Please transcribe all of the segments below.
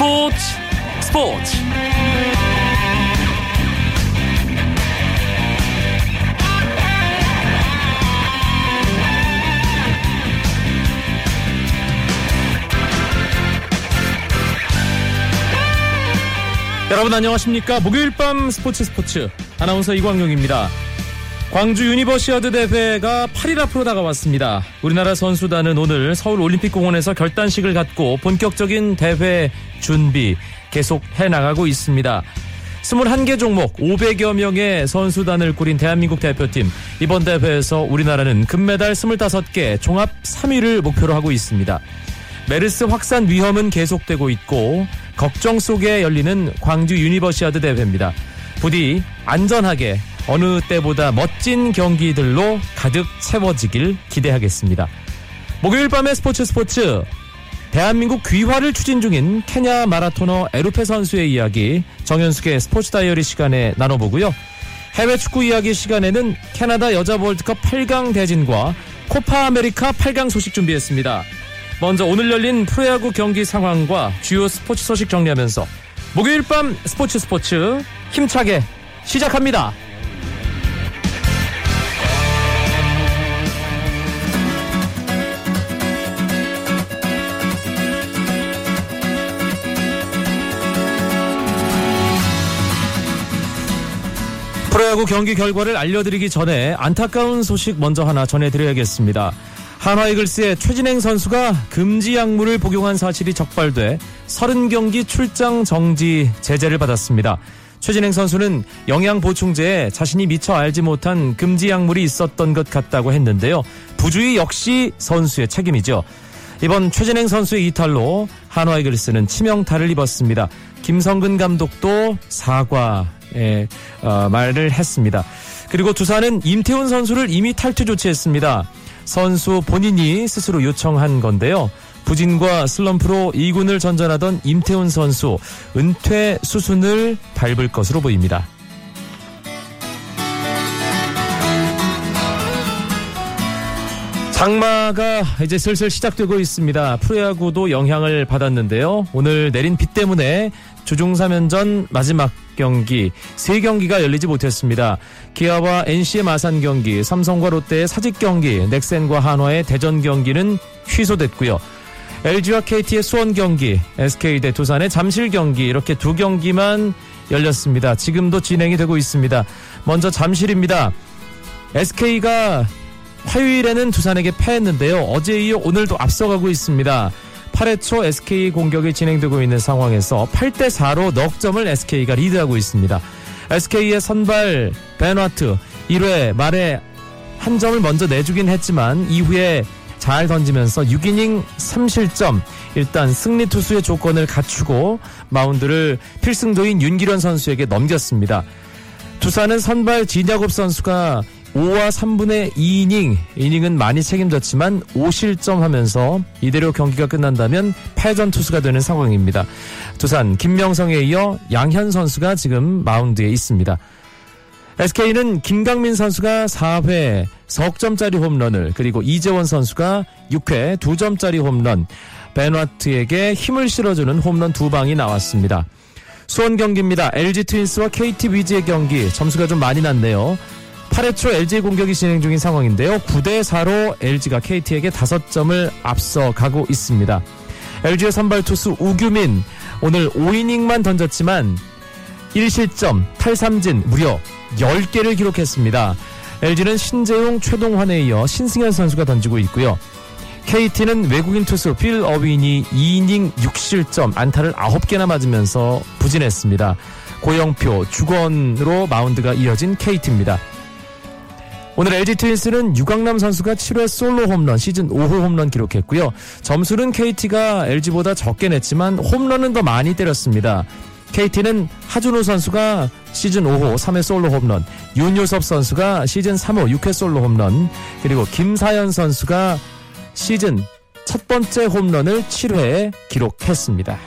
스포츠 스포츠. 여러분 안녕하십니까? 목요일 밤 스포츠 스포츠. 아나운서 이광용입니다 광주 유니버시아드 대회가 8일 앞으로 다가왔습니다. 우리나라 선수단은 오늘 서울 올림픽공원에서 결단식을 갖고 본격적인 대회 준비 계속 해 나가고 있습니다. 21개 종목 500여 명의 선수단을 꾸린 대한민국 대표팀 이번 대회에서 우리나라는 금메달 25개 종합 3위를 목표로 하고 있습니다. 메르스 확산 위험은 계속되고 있고 걱정 속에 열리는 광주 유니버시아드 대회입니다. 부디 안전하게 어느 때보다 멋진 경기들로 가득 채워지길 기대하겠습니다. 목요일 밤의 스포츠 스포츠 대한민국 귀화를 추진 중인 케냐 마라토너 에루페 선수의 이야기 정현숙의 스포츠 다이어리 시간에 나눠보고요. 해외 축구 이야기 시간에는 캐나다 여자 월드컵 8강 대진과 코파 아메리카 8강 소식 준비했습니다. 먼저 오늘 열린 프로야구 경기 상황과 주요 스포츠 소식 정리하면서 목요일 밤 스포츠 스포츠 힘차게 시작합니다. 야구 경기 결과를 알려드리기 전에 안타까운 소식 먼저 하나 전해드려야겠습니다. 한화이글스의 최진행 선수가 금지 약물을 복용한 사실이 적발돼 30경기 출장 정지 제재를 받았습니다. 최진행 선수는 영양 보충제에 자신이 미처 알지 못한 금지 약물이 있었던 것 같다고 했는데요. 부주의 역시 선수의 책임이죠. 이번 최진행 선수의 이탈로 한화이글스는 치명타를 입었습니다. 김성근 감독도 사과 의 어, 말을 했습니다. 그리고 두산은 임태훈 선수를 이미 탈퇴 조치했습니다. 선수 본인이 스스로 요청한 건데요. 부진과 슬럼프로 2군을 전전하던 임태훈 선수 은퇴 수순을 밟을 것으로 보입니다. 장마가 이제 슬슬 시작되고 있습니다. 프로야구도 영향을 받았는데요. 오늘 내린 비 때문에 주중3연전 마지막 경기 3경기가 열리지 못했습니다. 기아와 NC의 마산 경기, 삼성과 롯데의 사직 경기, 넥센과 한화의 대전 경기는 취소됐고요. LG와 KT의 수원 경기, SK 대 두산의 잠실 경기 이렇게 두 경기만 열렸습니다. 지금도 진행이 되고 있습니다. 먼저 잠실입니다. SK가 화요일에는 두산에게 패했는데요. 어제 이어 오늘도 앞서가고 있습니다. 8회 초 SK 공격이 진행되고 있는 상황에서 8대 4로 넉 점을 SK가 리드하고 있습니다. SK의 선발 베너트 1회 말에 한 점을 먼저 내주긴 했지만 이후에 잘 던지면서 6이닝 3실점 일단 승리 투수의 조건을 갖추고 마운드를 필승도인 윤기련 선수에게 넘겼습니다. 두산은 선발 진야곱 선수가 5와 3분의 2이닝, 이닝은 많이 책임졌지만 5실점 하면서 이대로 경기가 끝난다면 패전 투수가 되는 상황입니다. 두산 김명성에 이어 양현 선수가 지금 마운드에 있습니다. SK는 김강민 선수가 4회 석점짜리 홈런을 그리고 이재원 선수가 6회 2점짜리 홈런 베너트에게 힘을 실어주는 홈런 두 방이 나왔습니다. 수원 경기입니다. LG 트윈스와 KT 위즈의 경기 점수가 좀 많이 났네요. 8회 초 LG 공격이 진행 중인 상황인데요. 9대 4로 LG가 KT에게 5점을 앞서 가고 있습니다. LG의 선발 투수 우규민 오늘 5이닝만 던졌지만 1실점, 탈삼진 무려 10개를 기록했습니다. LG는 신재용, 최동환에 이어 신승현 선수가 던지고 있고요. KT는 외국인 투수 필 어윈이 2이닝 6실점 안타를 9개나 맞으면서 부진했습니다. 고영표, 주건으로 마운드가 이어진 KT입니다. 오늘 LG 트윈스는 유강남 선수가 7회 솔로 홈런 시즌 5호 홈런 기록했고요. 점수는 KT가 LG보다 적게 냈지만 홈런은 더 많이 때렸습니다. KT는 하준호 선수가 시즌 5호 3회 솔로 홈런, 윤효섭 선수가 시즌 3호 6회 솔로 홈런, 그리고 김사연 선수가 시즌 첫 번째 홈런을 7회에 기록했습니다.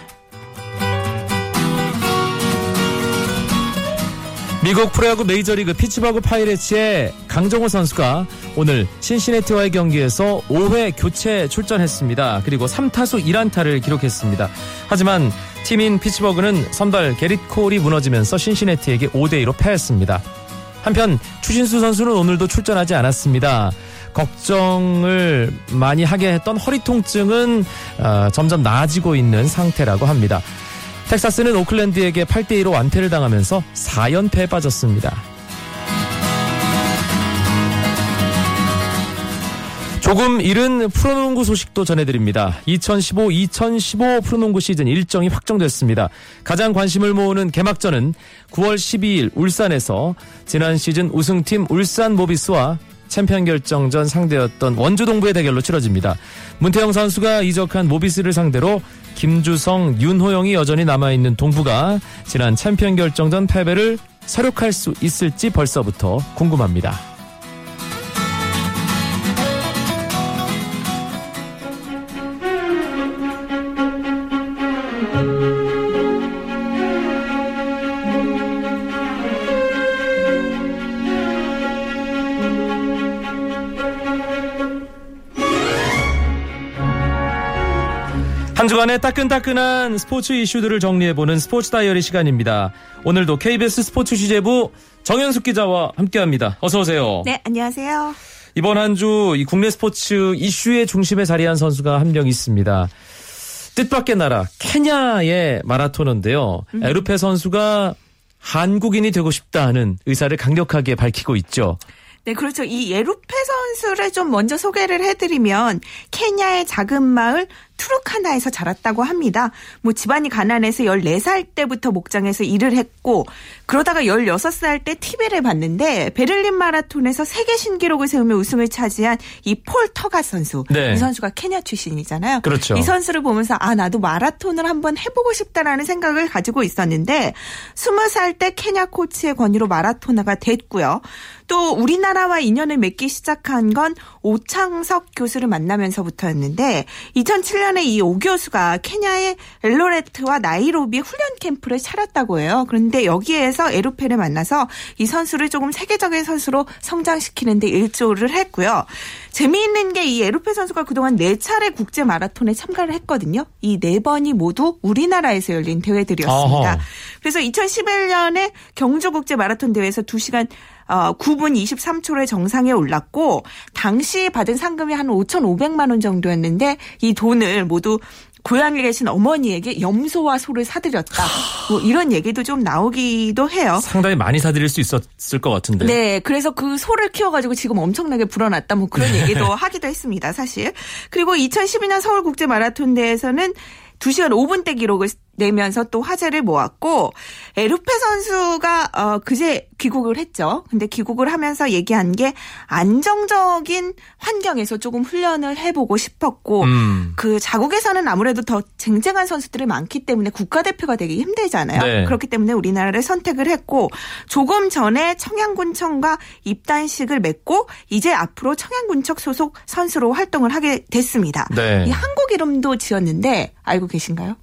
미국 프로야구 메이저리그 피츠버그 파이레츠의 강정호 선수가 오늘 신시내티와의 경기에서 5회 교체 출전했습니다. 그리고 3타수 1안타를 기록했습니다. 하지만 팀인 피츠버그는 선발 게릿 콜이 무너지면서 신시내티에게 5대 2로 패했습니다. 한편 추신수 선수는 오늘도 출전하지 않았습니다. 걱정을 많이 하게 했던 허리 통증은 어, 점점 나아지고 있는 상태라고 합니다. 텍사스는 오클랜드에게 8대2로 완패를 당하면서 4연패에 빠졌습니다. 조금 이른 프로농구 소식도 전해드립니다. 2015-2015 프로농구 시즌 일정이 확정됐습니다. 가장 관심을 모으는 개막전은 9월 12일 울산에서 지난 시즌 우승팀 울산 모비스와 챔피언 결정전 상대였던 원주 동부의 대결로 치러집니다. 문태영 선수가 이적한 모비스를 상대로 김주성, 윤호영이 여전히 남아있는 동부가 지난 챔피언 결정전 패배를 설욕할 수 있을지 벌써부터 궁금합니다. 한 주간의 따끈따끈한 스포츠 이슈들을 정리해보는 스포츠 다이어리 시간입니다. 오늘도 KBS 스포츠 취재부 정현숙 기자와 함께합니다. 어서 오세요. 네, 안녕하세요. 이번 한 주 이 국내 스포츠 이슈의 중심에 자리한 선수가 한 명 있습니다. 뜻밖의 나라 케냐의 마라토너인데요. 음. 에르페 선수가 한국인이 되고 싶다 하는 의사를 강력하게 밝히고 있죠. 네, 그렇죠. 이 예루페 선수를 좀 먼저 소개를 해드리면 케냐의 작은 마을 투르카나에서 자랐다고 합니다. 뭐 집안이 가난해서 14살 때부터 목장에서 일을 했고 그러다가 16살 때 TV를 봤는데 베를린 마라톤에서 세계 신기록을 세우며 우승을 차지한 이 폴 터가 선수. 네. 이 선수가 케냐 출신이잖아요. 그렇죠. 이 선수를 보면서 아 나도 마라톤을 한번 해보고 싶다라는 생각을 가지고 있었는데 20살 때 케냐 코치의 권유로 마라토너가 됐고요. 또 우리나라와 인연을 맺기 시작한 건 오창석 교수를 만나면서부터였는데 2007년에 이 오 교수가 케냐의 엘로레트와 나이로비 훈련 캠프를 차렸다고 해요. 그런데 여기에서 에루페를 만나서 이 선수를 조금 세계적인 선수로 성장시키는데 일조를 했고요. 재미있는 게 이 에루페 선수가 그동안 네 차례 국제 마라톤에 참가를 했거든요. 이네 번이 모두 우리나라에서 열린 대회들이었습니다. 어허. 그래서 2011년에 경주 국제 마라톤 대회에서 2시간 어, 9분 23초의 정상에 올랐고 당시 받은 상금이 한 5,500만 원 정도였는데 이 돈을 모두 고향에 계신 어머니에게 염소와 소를 사드렸다. 뭐 이런 얘기도 좀 나오기도 해요. 상당히 많이 사드릴 수 있었을 것 같은데. 네, 그래서 그 소를 키워가지고 지금 엄청나게 불어났다. 뭐 그런 얘기도 하기도 했습니다, 사실. 그리고 2012년 서울국제 마라톤 대회에서는 2시간 5분대 기록을 내면서 또 화제를 모았고 에르페 선수가 어 그제 귀국을 했죠. 근데 귀국을 하면서 얘기한 게 안정적인 환경에서 조금 훈련을 해보고 싶었고 음. 그 자국에서는 아무래도 더 쟁쟁한 선수들이 많기 때문에 국가대표가 되기 힘들잖아요. 네. 그렇기 때문에 우리나라를 선택을 했고 조금 전에 청양군청과 입단식을 맺고 이제 앞으로 청양군청 소속 선수로 활동을 하게 됐습니다. 네. 이 한국 이름도 지었는데 알고 계신가요?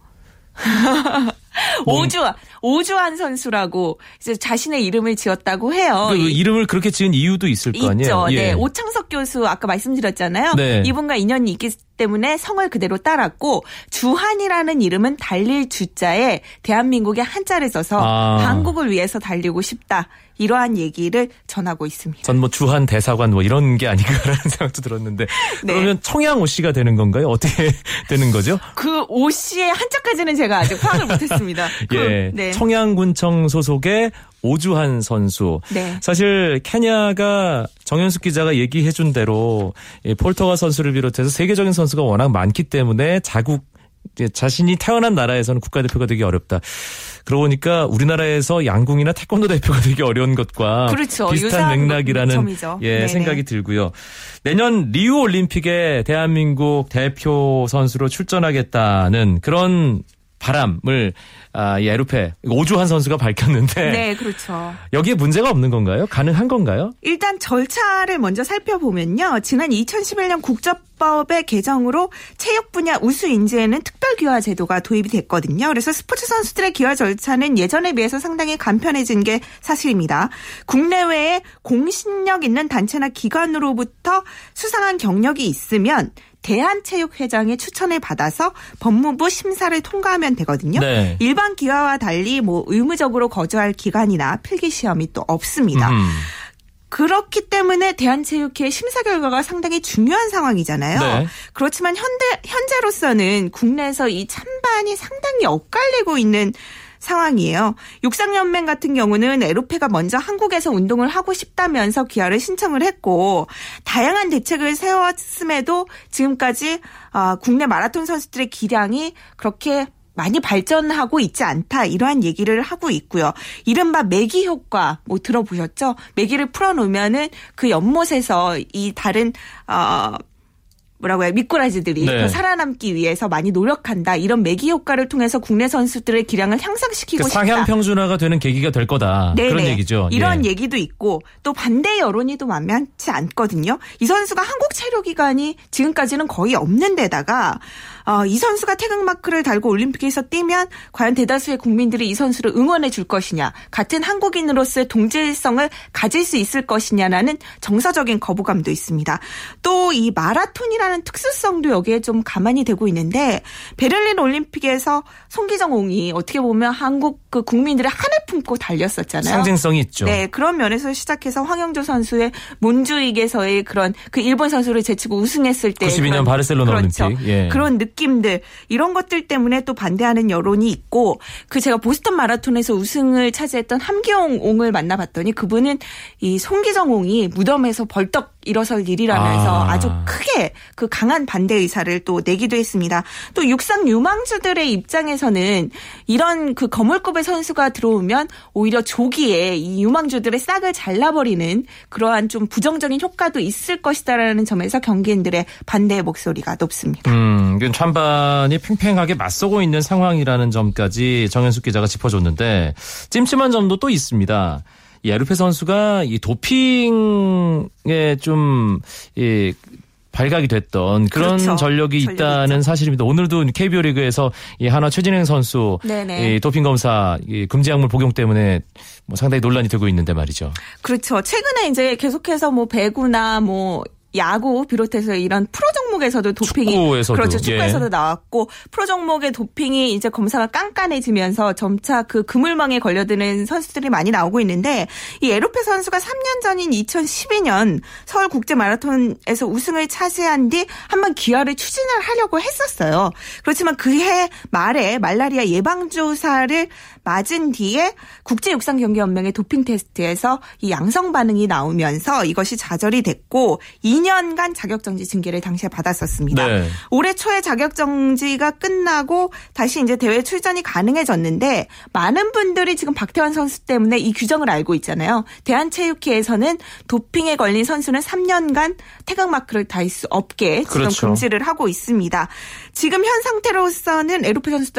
오주환 오주환 선수라고 이제 자신의 이름을 지었다고 해요. 그 이름을 그렇게 지은 이유도 있을 거 아니에요? 있죠. 네. 예. 네. 오창석 교수 아까 말씀드렸잖아요. 네. 이분과 인연이 있기 때문에 성을 그대로 따랐고 주한이라는 이름은 달릴 주자에 대한민국의 한자를 써서 아. 한국을 위해서 달리고 싶다. 이러한 얘기를 전하고 있습니다. 전 뭐 주한 대사관 뭐 이런 게 아닌가라는 생각도 들었는데 네. 그러면 청양 오 씨가 되는 건가요? 어떻게 되는 거죠? 그 오 씨의 한자까지는 제가 아직 파악을 못했습니다. 그, 예, 네. 청양군청 소속의 오주한 선수. 네. 사실 케냐가 정현숙 기자가 얘기해준 대로 폴터가 선수를 비롯해서 세계적인 선수가 워낙 많기 때문에 자국 자신이 태어난 나라에서는 국가대표가 되기 어렵다. 그러고 보니까 우리나라에서 양궁이나 태권도 대표가 되기 어려운 것과 그렇죠. 비슷한 맥락이라는 예, 네네. 생각이 들고요. 내년 리우 올림픽에 대한민국 대표 선수로 출전하겠다는 그런 바람을 아, 이 에루페 오주환 선수가 밝혔는데 네, 그렇죠. 여기에 문제가 없는 건가요? 가능한 건가요? 일단 절차를 먼저 살펴보면요. 지난 2011년 국적법의 개정으로 체육 분야 우수 인재에는 특별 기화 제도가 도입이 됐거든요. 그래서 스포츠 선수들의 기화 절차는 예전에 비해서 상당히 간편해진 게 사실입니다. 국내외에 공신력 있는 단체나 기관으로부터 수상한 경력이 있으면 대한체육회장의 추천을 받아서 법무부 심사를 통과하면 되거든요. 네. 일반 기화와 달리 뭐 의무적으로 거주할 기간이나 필기 시험이 또 없습니다. 음. 그렇기 때문에 대한체육회 심사 결과가 상당히 중요한 상황이잖아요. 네. 그렇지만 현대 현재로서는 국내에서 이 찬반이 상당히 엇갈리고 있는 상황이에요. 육상연맹 같은 경우는 에로페가 먼저 한국에서 운동을 하고 싶다면서 기아를 신청을 했고 다양한 대책을 세웠음에도 지금까지 아, 국내 마라톤 선수들의 기량이 그렇게 많이 발전하고 있지 않다 이러한 얘기를 하고 있고요. 이른바 매기 효과 뭐 들어보셨죠? 매기를 풀어놓으면은 그 연못에서 이 다른 어 뭐라고 해요 미꾸라지들이 네. 더 살아남기 위해서 많이 노력한다 이런 매기 효과를 통해서 국내 선수들의 기량을 향상시키고 그 싶다. 상향 평준화가 되는 계기가 될 거다. 네네. 그런 얘기죠. 이런 예. 얘기도 있고 또 반대 여론이 또 만만치 않거든요. 이 선수가 한국 체류 기간이 지금까지는 거의 없는 데다가 어, 이 선수가 태극 마크를 달고 올림픽에서 뛰면 과연 대다수의 국민들이 이 선수를 응원해 줄 것이냐, 같은 한국인으로서의 동질성을 가질 수 있을 것이냐라는 정서적인 거부감도 있습니다. 또 이 마라톤이라는 특수성도 여기에 좀 가만히 되고 있는데 베를린 올림픽에서 송기정 옹이 어떻게 보면 한국 그 국민들의 한을 품고 달렸었잖아요. 상징성이 있죠. 네, 그런 면에서 시작해서 황영조 선수의 몬주익에서의 그런 그 일본 선수를 제치고 우승했을 때 92년 그런- 바르셀로나 그렇죠. 올림픽. 예. 그런 느낌 들 이런 것들 때문에 또 반대하는 여론이 있고 그 제가 보스턴 마라톤에서 우승을 차지했던 함기용 옹을 만나봤더니 그분은 이 송기정 옹이 무덤에서 벌떡 일어설 일이라면서 아. 아. 주 크게 그 강한 반대 의사를 또 내기도 했습니다. 또 육상 유망주들의 입장에서는 이런 그 거물급의 선수가 들어오면 오히려 조기에 이 유망주들의 싹을 잘라버리는 그러한 좀 부정적인 효과도 있을 것이다라는 점에서 경기인들의 반대의 목소리가 높습니다. 음, 찬반이 팽팽하게 맞서고 있는 상황이라는 점까지 정현숙 기자가 짚어줬는데 찜찜한 점도 또 있습니다. 이 에르페 선수가 이 도핑에 좀 이, 발각이 됐던 그런 그렇죠. 전력이 전력이 있다는 있죠. 사실입니다. 오늘도 KBO 리그에서 이 하나 최진행 선수. 이 도핑 검사 이 금지 약물 복용 때문에 뭐 상당히 논란이 되고 있는데 말이죠. 그렇죠. 최근에 이제 계속해서 뭐 배구나 뭐 야구 비롯해서 이런 프로 종목에서도 도핑이 축구에서도, 그렇죠. 예. 축구에서도 나왔고 프로 종목의 도핑이 이제 검사가 깐깐해지면서 점차 그 그물망에 걸려드는 선수들이 많이 나오고 있는데 이 에루페 선수가 3년 전인 2012년 서울 국제 마라톤에서 우승을 차지한 뒤 한번 귀화를 추진을 하려고 했었어요. 그렇지만 그해 말에 말라리아 예방 주사를 맞은 뒤에 국제육상경기연맹의 도핑 테스트에서 이 양성 반응이 나오면서 이것이 좌절이 됐고 2년간 자격정지 징계를 당시에 받았었습니다. 네. 올해 초에 자격정지가 끝나고 다시 이제 대회 출전이 가능해졌는데 많은 분들이 지금 박태환 선수 때문에 이 규정을 알고 있잖아요. 대한체육회에서는 도핑에 걸린 선수는 3년간 태극 마크를 달 수 없게 지금 그렇죠. 금지를 하고 있습니다. 지금 현 상태로서는 에로페 선수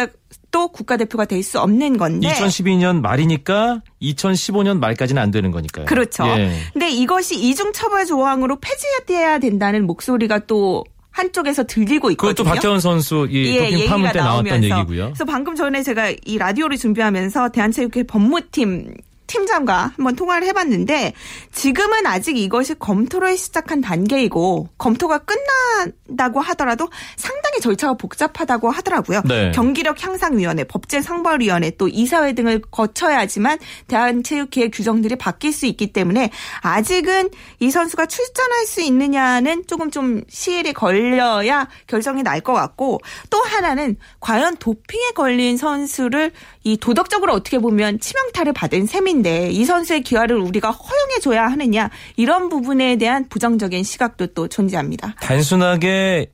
도 국가대표가 될 수 없는 건데 2012년 말이니까 2015년 말까지는 안 되는 거니까요. 그렇죠. 예. 근데 이것이 이중 처벌 조항으로 폐지해야 된다는 목소리가 또 한쪽에서 들리고 있거든요. 그것도 박태원 선수 이 예, 도핑 파문 때 나왔던 얘기고요. 그래서 방금 전에 제가 이 라디오를 준비하면서 대한체육회 법무팀 팀장과 한번 통화를 해봤는데 지금은 아직 이것이 검토를 시작한 단계이고 검토가 끝난다고 하더라도 상당히 절차가 복잡하다고 하더라고요. 네. 경기력 향상위원회, 법제상벌위원회 또 이사회 등을 거쳐야지만 대한체육회의 규정들이 바뀔 수 있기 때문에 아직은 이 선수가 출전할 수 있느냐는 조금 좀 시일이 걸려야 결정이 날 것 같고 또 하나는 과연 도핑에 걸린 선수를 이 도덕적으로 어떻게 보면 치명타를 받은 셈인 데 이 선수의 기화를 우리가 허용해 줘야 하느냐 이런 부분에 대한 부정적인 시각도 또 존재합니다. 단순하게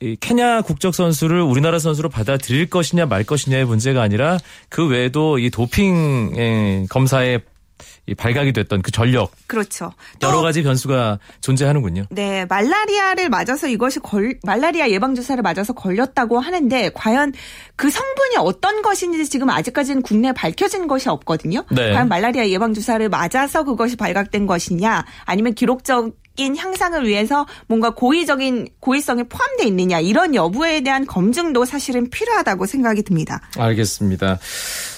이 케냐 국적 선수를 우리나라 선수로 받아들일 것이냐 말 것이냐의 문제가 아니라 그 외에도 이 도핑 에, 검사에 이 발각이 됐던 그 전력 그렇죠. 여러 가지 변수가 존재하는군요. 네, 말라리아를 맞아서 이것이 걸 말라리아 예방 주사를 맞아서 걸렸다고 하는데 과연 그 성분이 어떤 것인지 지금 아직까지는 국내에 밝혀진 것이 없거든요. 네. 과연 말라리아 예방 주사를 맞아서 그것이 발각된 것이냐, 아니면 기록적 인 향상을 위해서 뭔가 고의적인 고의성이 포함되어 있느냐 이런 여부에 대한 검증도 사실은 필요하다고 생각이 듭니다. 알겠습니다.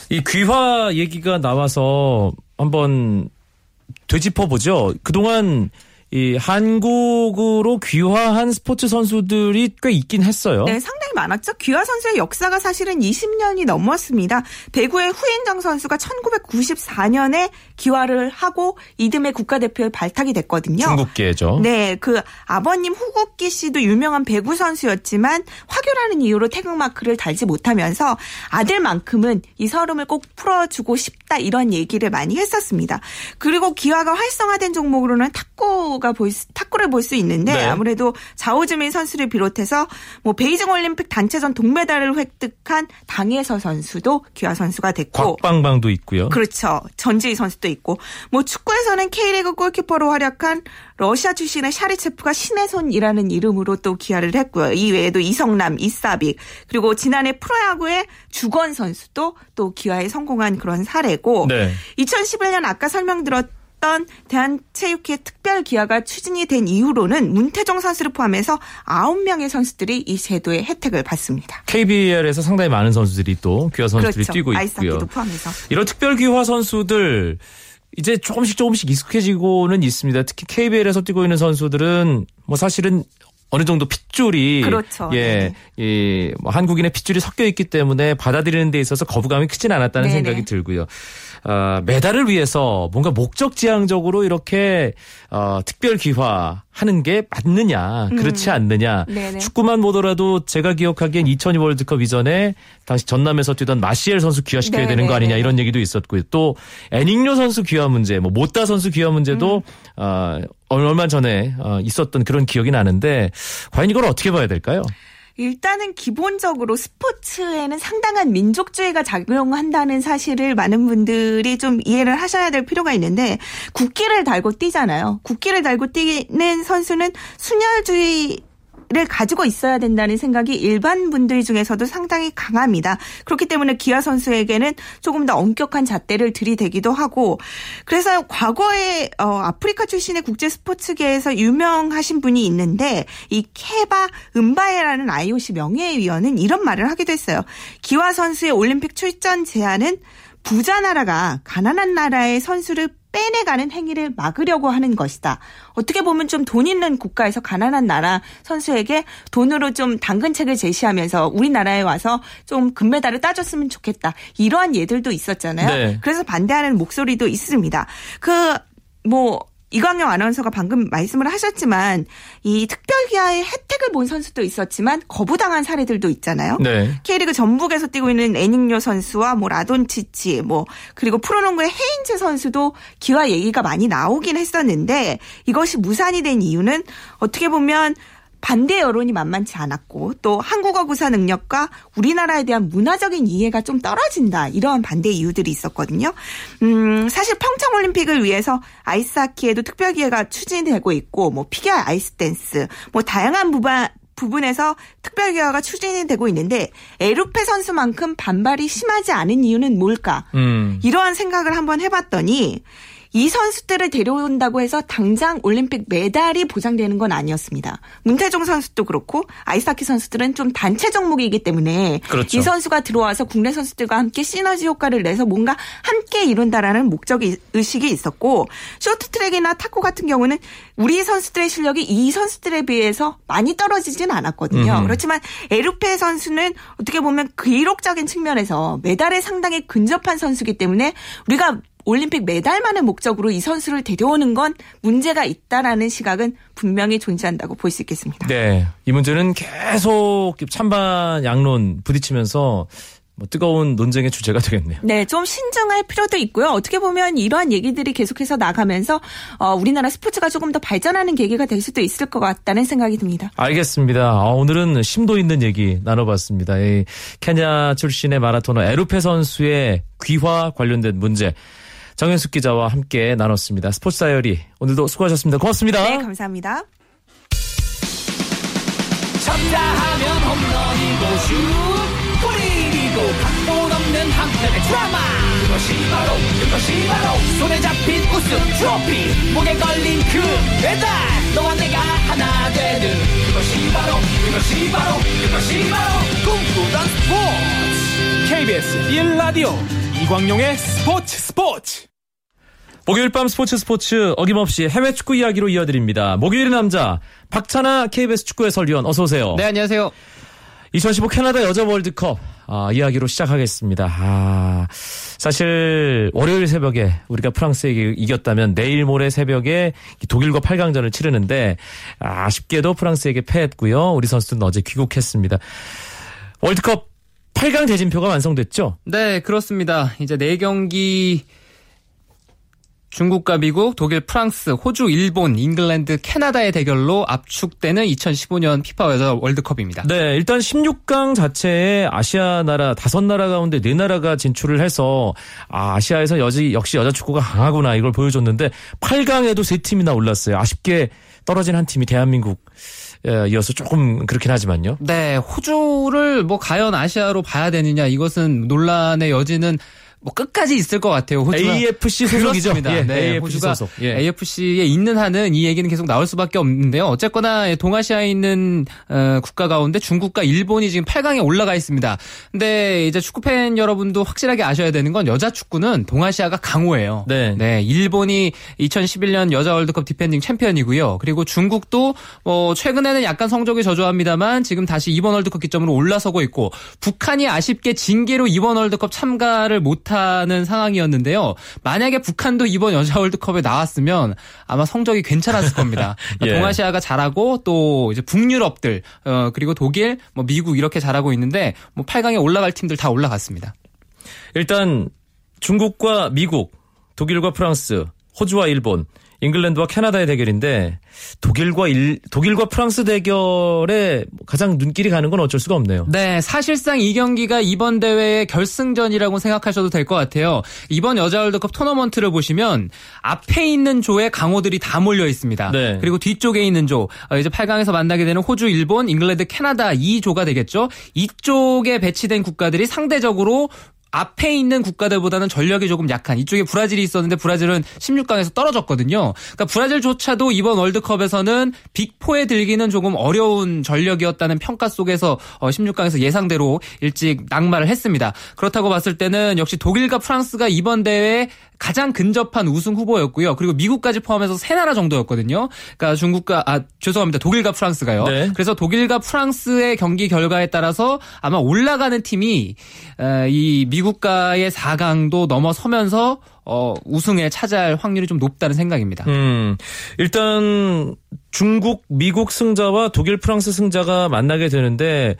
이 귀화 얘기가 나와서 한번 되짚어 보죠. 그동안 이 한국으로 귀화한 스포츠 선수들이 꽤 있긴 했어요. 네, 상당히 많았죠. 귀화 선수의 역사가 사실은 20년이 넘었습니다. 배구의 후인정 선수가 1994년에 귀화를 하고 이듬해 국가대표에 발탁이 됐거든요. 중국계죠. 네, 그 아버님 후국기 씨도 유명한 배구 선수였지만 화교라는 이유로 태극마크를 달지 못하면서 아들만큼은 이 서름을 꼭 풀어주고 싶다 이런 얘기를 많이 했었습니다. 그리고 기화가 활성화된 종목으로는 탁구가 볼 수, 탁구를 볼 수 있는데 네. 아무래도 자오즈민 선수를 비롯해서 뭐 베이징 올림픽 단체전 동메달을 획득한 당예서 선수도 기화 선수가 됐고 곽방방도 있고요. 그렇죠. 전지희 선수도 있고 뭐 축구에서는 K리그 골키퍼로 활약한 러시아 출신의 샤리체프가 신의 손이라는 이름으로 또 기화를 했고요. 이 외에도 이성남, 이사빅 그리고 지난해 프로야구의 주건 선수도 또 기화에 성공한 그런 사례고 네. 2011년 아까 설명드렸 던 대한체육회 특별 기화가 추진이 된 이후로는 문태종 선수를 포함해서 9명의 선수들이 이 제도의 혜택을 받습니다. KBL에서 상당히 많은 선수들이 또 귀화 선수들이 그렇죠. 뛰고 있고요. 포함해서. 이런 특별 귀화 선수들 이제 조금씩 조금씩 익숙해지고는 있습니다. 특히 KBL에서 뛰고 있는 선수들은 뭐 사실은 어느 정도 핏줄이 그렇죠. 예, 네네. 이뭐 한국인의 핏줄이 섞여 있기 때문에 받아들이는 데 있어서 거부감이 크진 않았다는 네네. 생각이 들고요. 아, 메달을 위해서 뭔가 목적지향적으로 이렇게 어, 특별 귀화하는 게 맞느냐, 그렇지 않느냐. 음. 네네. 축구만 보더라도 제가 기억하기엔 2002 월드컵 이전에 당시 전남에서 뛰던 마시엘 선수 귀화시켜야 되는 거 아니냐. 이런 얘기도 있었고요. 또 애닝요 선수 귀화 문제, 뭐 모따 선수 귀화 문제도 음. 어, 얼마 전에 어, 있었던 그런 기억이 나는데 과연 이걸 어떻게 봐야 될까요? 일단은 기본적으로 스포츠에는 상당한 민족주의가 작용한다는 사실을 많은 분들이 좀 이해를 하셔야 될 필요가 있는데 국기를 달고 뛰잖아요. 국기를 달고 뛰는 선수는 순혈주의 를 가지고 있어야 된다는 생각이 일반 분들 중에서도 상당히 강합니다. 그렇기 때문에 기아 선수에게는 조금 더 엄격한 잣대를 들이대기도 하고 그래서 과거에 어, 아프리카 출신의 국제 스포츠계에서 유명하신 분이 있는데 이 케바 은바에라는 IOC 명예위원은 이런 말을 하기도 했어요. 기아 선수의 올림픽 출전 제한은 부자 나라가 가난한 나라의 선수를 빼내가는 행위를 막으려고 하는 것이다. 어떻게 보면 좀 돈 있는 국가에서 가난한 나라 선수에게 돈으로 좀 당근책을 제시하면서 우리나라에 와서 좀 금메달을 따줬으면 좋겠다. 이러한 예들도 있었잖아요. 네. 그래서 반대하는 목소리도 있습니다. 그, 뭐, 이광영 아나운서가 방금 말씀을 하셨지만 이 특별기아의 혜택을 본 선수도 있었지만 거부당한 사례들도 있잖아요. 네. K리그 전북에서 뛰고 있는 애닝요 선수와 뭐 라돈치치 뭐 그리고 프로농구의 헤인즈 선수도 귀화 얘기가 많이 나오긴 했었는데 이것이 무산이 된 이유는 어떻게 보면 반대 여론이 만만치 않았고 또 한국어 구사 능력과 우리나라에 대한 문화적인 이해가 좀 떨어진다 이러한 반대 이유들이 있었거든요. 음 사실 평창 올림픽을 위해서 아이스하키에도 특별 귀화가 추진되고 있고 뭐 피겨 아이스 댄스 뭐 다양한 부분 부분에서 특별 귀화가 추진이 되고 있는데 에루페 선수만큼 반발이 심하지 않은 이유는 뭘까? 음. 이러한 생각을 한번 해봤더니 이 선수들을 데려온다고 해서 당장 올림픽 메달이 보장되는 건 아니었습니다. 문태종 선수도 그렇고 아이스하키 선수들은 좀 단체 종목이기 때문에 그렇죠. 이 선수가 들어와서 국내 선수들과 함께 시너지 효과를 내서 뭔가 함께 이룬다라는 목적 의식이 있었고 쇼트트랙이나 탁구 같은 경우는 우리 선수들의 실력이 이 선수들에 비해서 많이 떨어지진 않았거든요. 음흠. 그렇지만 에루페 선수는 어떻게 보면 기록적인 측면에서 메달에 상당히 근접한 선수기 때문에 우리가 올림픽 메달만을 목적으로 이 선수를 데려오는 건 문제가 있다라는 시각은 분명히 존재한다고 볼 수 있겠습니다. 네. 이 문제는 계속 찬반 양론 부딪히면서 뭐 뜨거운 논쟁의 주제가 되겠네요. 네, 좀 신중할 필요도 있고요. 어떻게 보면 이러한 얘기들이 계속해서 나가면서 어, 우리나라 스포츠가 조금 더 발전하는 계기가 될 수도 있을 것 같다는 생각이 듭니다. 알겠습니다. 아, 오늘은 심도 있는 얘기 나눠봤습니다. 이 케냐 출신의 마라토너 에루페 선수의 귀화 관련된 문제. 정현숙 기자와 함께 나눴습니다. 스포츠 다이어리 오늘도 수고하셨습니다. 고맙습니다. 네, 감사합니다. 쳤다 하면 홈런이고 슛 골이고 각본 없는 한편의 드라마 그것이 바로 그것이 바로 손에 잡힌 우승 트로피 목에 걸린 그 배달 너와 내가 하나 되는 그것이 바로 그것이 바로 그것이 바로 꿈꾸던 스포츠 KBS 1라디오 이광용의 스포츠 스포츠 목요일 밤 스포츠 스포츠 어김없이 해외 축구 이야기로 이어드립니다. 목요일의 남자 박찬아 KBS 축구 해설위원 어서 오세요. 네, 안녕하세요. 2015 캐나다 여자 월드컵 아, 이야기로 시작하겠습니다. 아, 사실 월요일 새벽에 우리가 프랑스에게 이겼다면 내일 모레 새벽에 독일과 8강전을 치르는데 아, 아쉽게도 프랑스에게 패했고요. 우리 선수들은 어제 귀국했습니다. 월드컵 8강 대진표가 완성됐죠? 네, 그렇습니다. 이제 4경기 중국과 미국, 독일, 프랑스, 호주, 일본, 잉글랜드, 캐나다의 대결로 압축되는 2015년 피파 여자 월드컵입니다. 네, 일단 16강 자체에 아시아 나라 다섯 나라 가운데 네 나라가 진출을 해서 아, 아시아에서 여지 역시 여자 축구가 강하구나 이걸 보여줬는데 8강에도 세 팀이나 올랐어요. 아쉽게 떨어진 한 팀이 대한민국. 이어서 조금 그렇긴 하지만요. 네, 호주를 뭐 과연 아시아로 봐야 되느냐 이것은 논란의 여지는 뭐 끝까지 있을 것 같아요. 호주가 AFC 소속이죠. 예, 네, AFC 호주가 소속. 예. AFC에 있는 한은 이 얘기는 계속 나올 수밖에 없는데요. 어쨌거나 동아시아에 있는 어, 국가 가운데 중국과 일본이 지금 8강에 올라가 있습니다. 근데 이제 축구 팬 여러분도 확실하게 아셔야 되는 건 여자 축구는 동아시아가 강호예요. 네. 일본이 2011년 여자 월드컵 디펜딩 챔피언이고요. 그리고 중국도 뭐 최근에는 약간 성적이 저조합니다만 지금 다시 이번 월드컵 기점으로 올라서고 있고 북한이 아쉽게 징계로 이번 월드컵 참가를 못한 못하는 상황이었는데요. 만약에 북한도 이번 여자 월드컵에 나왔으면 아마 성적이 괜찮았을 겁니다. 예. 동아시아가 잘하고 또 이제 북유럽들 어, 그리고 독일, 뭐 미국 이렇게 잘하고 있는데 뭐 8강에 올라갈 팀들 다 올라갔습니다. 일단 중국과 미국, 독일과 프랑스, 호주와 일본, 잉글랜드와 캐나다의 대결인데 독일과 일, 독일과 프랑스 대결에 가장 눈길이 가는 건 어쩔 수가 없네요. 네, 사실상 이 경기가 이번 대회의 결승전이라고 생각하셔도 될 것 같아요. 이번 여자 월드컵 토너먼트를 보시면 앞에 있는 조에 강호들이 다 몰려 있습니다. 네. 그리고 뒤쪽에 있는 조, 어, 이제 8강에서 만나게 되는 호주, 일본, 잉글랜드, 캐나다 이 조가 되겠죠. 이쪽에 배치된 국가들이 상대적으로 앞에 있는 국가들보다는 전력이 조금 약한 이쪽에 브라질이 있었는데 브라질은 16강에서 떨어졌거든요. 그러니까 브라질조차도 이번 월드컵에서는 빅4에 들기는 조금 어려운 전력이었다는 평가 속에서 16강에서 예상대로 일찍 낙마를 했습니다. 그렇다고 봤을 때는 역시 독일과 프랑스가 이번 대회 가장 근접한 우승 후보였고요. 그리고 미국까지 포함해서 세 나라 정도였거든요. 그러니까 중국과 아 죄송합니다. 독일과 프랑스가요. 네. 그래서 독일과 프랑스의 경기 결과에 따라서 아마 올라가는 팀이 이 미국 과의 4강도 넘어서면서 어, 우승에 차지할 확률이 좀 높다는 생각입니다. 음, 일단 중국, 미국 승자와 독일, 프랑스 승자가 만나게 되는데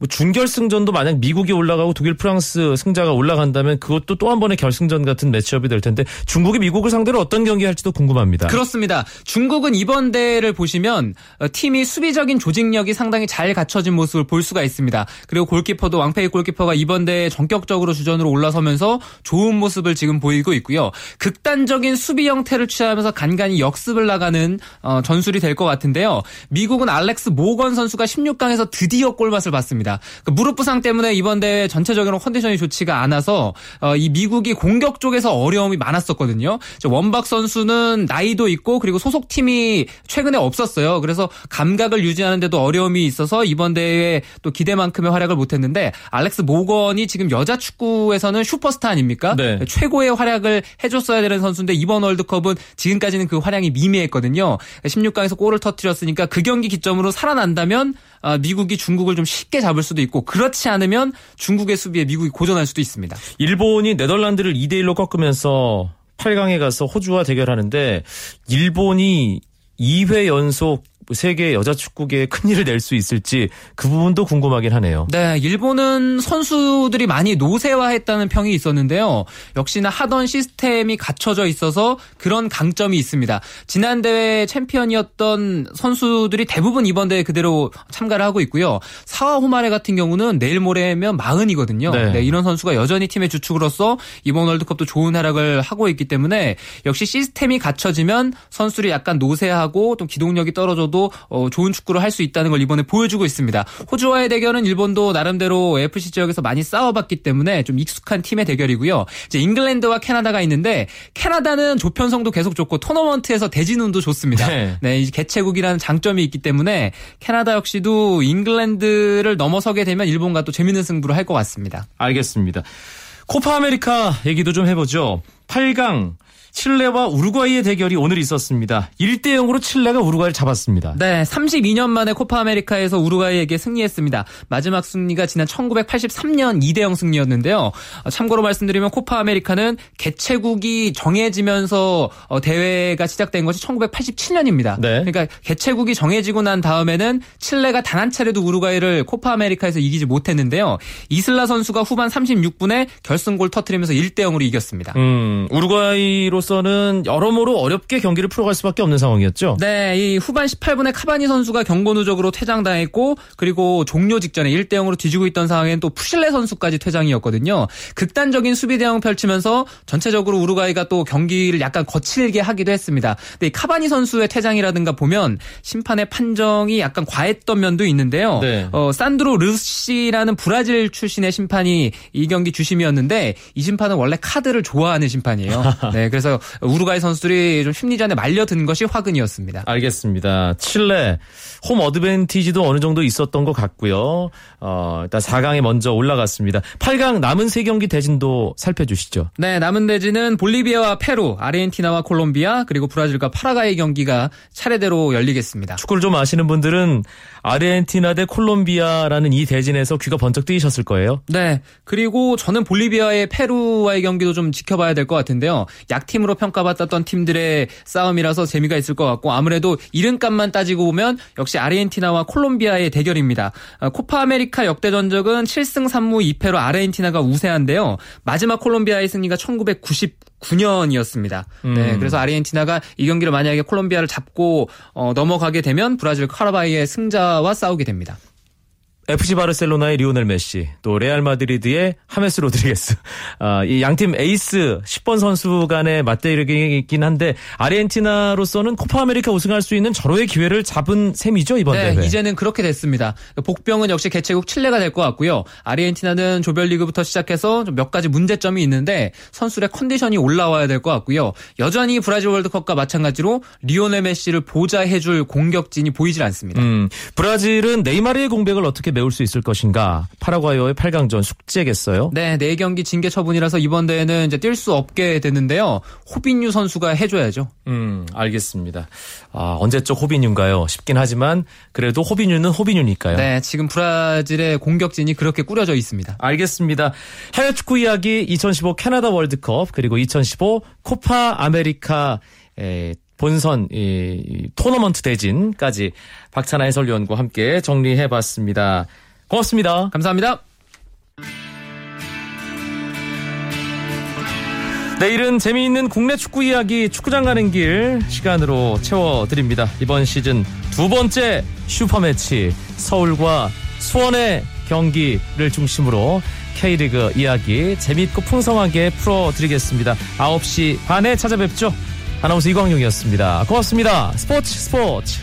뭐 준결승전도 만약 미국이 올라가고 독일, 프랑스 승자가 올라간다면 그것도 또 한 번의 결승전 같은 매치업이 될 텐데 중국이 미국을 상대로 어떤 경기 할지도 궁금합니다. 그렇습니다. 중국은 이번 대회를 보시면 어, 팀이 수비적인 조직력이 상당히 잘 갖춰진 모습을 볼 수가 있습니다. 그리고 골키퍼도 왕페이 골키퍼가 이번 대회에 전격적으로 주전으로 올라서면서 좋은 모습을 지금 보이고 있고요. 극단적인 수비 형태를 취하면서 간간히 역습을 나가는 어, 전술이 될 것 같은데요. 미국은 알렉스 모건 선수가 16강에서 드디어 골맛을 봤습니다. 그 무릎 부상 때문에 이번 대회 전체적으로 컨디션이 좋지가 않아서 어, 이 미국이 공격 쪽에서 어려움이 많았었거든요. 원박 선수는 나이도 있고 그리고 소속 팀이 최근에 없었어요. 그래서 감각을 유지하는데도 어려움이 있어서 이번 대회에 또 기대만큼의 활약을 못했는데 알렉스 모건이 지금 여자 축구에서는 슈퍼스타 아닙니까? 네. 최고의 활약을 해줬어야 되는 선수인데 이번 월드컵은 지금까지는 그 활약이 미미했거든요. 16강에서 골을 터뜨렸으니까 그 경기 기점으로 살아난다면 아, 미국이 중국을 좀 쉽게 잡을 수도 있고 그렇지 않으면 중국의 수비에 미국이 고전할 수도 있습니다. 일본이 네덜란드를 2대 1로 꺾으면서 8강에 가서 호주와 대결하는데 일본이 2회 연속 세계 여자 축구계에 큰 일을 낼 수 있을지 그 부분도 궁금하긴 하네요. 네, 일본은 선수들이 많이 노쇠화했다는 평이 있었는데요. 역시나 하던 시스템이 갖춰져 있어서 그런 강점이 있습니다. 지난 대회 챔피언이었던 선수들이 대부분 이번 대회 그대로 참가를 하고 있고요. 사와 호마레 같은 경우는 내일 모레면 마흔이거든요. 네. 네, 이런 선수가 여전히 팀의 주축으로서 이번 월드컵도 좋은 활약을 하고 있기 때문에 역시 시스템이 갖춰지면 선수들이 약간 노쇠하고 또 기동력이 떨어져도 어, 좋은 축구를 할 수 있다는 걸 이번에 보여주고 있습니다. 호주와의 대결은 일본도 나름대로 FC 지역에서 많이 싸워봤기 때문에 좀 익숙한 팀의 대결이고요. 이제 잉글랜드와 캐나다가 있는데 캐나다는 조편성도 계속 좋고 토너먼트에서 대진운도 좋습니다. 네. 네, 이 개최국이라는 장점이 있기 때문에 캐나다 역시도 잉글랜드를 넘어서게 되면 일본과 또 재밌는 승부를 할 것 같습니다. 알겠습니다. 코파 아메리카 얘기도 좀 해보죠. 8강 칠레와 우루과이의 대결이 오늘 있었습니다. 1대 0으로 칠레가 우루과이를 잡았습니다. 네, 32년 만에 코파 아메리카에서 우루과이에게 승리했습니다. 마지막 승리가 지난 1983년 2대 0 승리였는데요. 어, 참고로 말씀드리면 코파 아메리카는 개최국이 정해지면서 어, 대회가 시작된 것이 1987년입니다. 네. 그러니까 개최국이 정해지고 난 다음에는 칠레가 단 한 차례도 우루과이를 코파 아메리카에서 이기지 못했는데요. 이슬라 선수가 후반 36분에 결 승골 터트리면서 1대 0으로 이겼습니다. 음, 우루과이로서는 여러모로 어렵게 경기를 풀어갈 수밖에 없는 상황이었죠. 네, 이 후반 18분에 카바니 선수가 경고 누적으로 퇴장당했고 그리고 종료 직전에 1대 0으로 뒤지고 있던 상황엔 또 푸실레 선수까지 퇴장이었거든요. 극단적인 수비 대응 펼치면서 전체적으로 우루과이가 또 경기를 약간 거칠게 하기도 했습니다. 근데 이 카바니 선수의 퇴장이라든가 보면 심판의 판정이 약간 과했던 면도 있는데요. 네. 어, 산드로 르시라는 브라질 출신의 심판이 이 경기 주심이었는데 이 심판은 원래 카드를 좋아하는 심판이에요. 네, 그래서 우루과이 선수들이 좀 심리전에 말려든 것이 화근이었습니다. 알겠습니다. 칠레 홈 어드밴티지도 어느 정도 있었던 것 같고요. 어, 일단 4강에 먼저 올라갔습니다. 8강 남은 세 경기 대진도 살펴주시죠. 네, 남은 대지는 볼리비아와 페루, 아르헨티나와 콜롬비아, 그리고 브라질과 파라과이 경기가 차례대로 열리겠습니다. 축구를 좀 아시는 분들은 아르헨티나 대 콜롬비아라는 이 대진에서 귀가 번쩍 뜨이셨을 거예요. 네, 그리고 저는 볼리비아 의 페루와의 경기도 좀 지켜봐야 될 것 같은데요. 약팀으로 평가받았던 팀들의 싸움이라서 재미가 있을 것 같고 아무래도 이름값만 따지고 보면 역시 아르헨티나와 콜롬비아의 대결입니다. 어, 코파 아메리카 역대 전적은 7승 3무 2패로 아르헨티나가 우세한데요. 마지막 콜롬비아의 승리가 1999년이었습니다. 네, 그래서 아르헨티나가 이 경기를 만약에 콜롬비아를 잡고 어, 넘어가게 되면 브라질 파라과이의 승자와 싸우게 됩니다. FC 바르셀로나의 리오넬 메시, 또 레알 마드리드의 하메스 로드리게스. 아, 이 양팀 에이스 10번 선수 간의 맞대결이긴 한데 아르헨티나로서는 코파 아메리카 우승할 수 있는 절호의 기회를 잡은 셈이죠, 이번 네, 대회. 이제는 그렇게 됐습니다. 복병은 역시 개최국 칠레가 될 것 같고요. 아르헨티나는 조별리그부터 시작해서 좀몇 가지 문제점이 있는데 선수들의 컨디션이 올라와야 될 것 같고요. 여전히 브라질 월드컵과 마찬가지로 리오넬 메시를 보좌해줄 공격진이 보이질 않습니다. 음, 브라질은 네이마르의 공백을 어떻게 메울 수 있을 것인가? 파라과이와의 8강전 숙제겠어요. 네, 네 경기 징계 처분이라서 이번 대회는 이제 뛸 수 없게 됐는데요. 호빈유 선수가 해줘야죠. 음, 알겠습니다. 아, 언제적 호비뉴인가요? 싶긴 하지만 그래도 호비뉴는 호비뉴니까요. 네, 지금 브라질의 공격진이 그렇게 꾸려져 있습니다. 알겠습니다. 해외 축구 이야기 2015 캐나다 월드컵 그리고 2015 코파 아메리카 에, 본선 이, 이 토너먼트 대진까지 박찬하 해설위원과 함께 정리해봤습니다. 고맙습니다. 감사합니다. 내일은 재미있는 국내 축구 이야기 축구장 가는 길 시간으로 채워드립니다. 이번 시즌 두 번째 슈퍼매치 서울과 수원의 경기를 중심으로 K리그 이야기 재미있고 풍성하게 풀어드리겠습니다. 9시 반에 찾아뵙죠. 아나운서 이광용이었습니다. 고맙습니다. 스포츠 스포츠.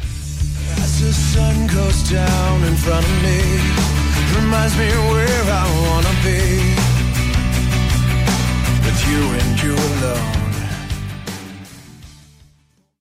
you and you alone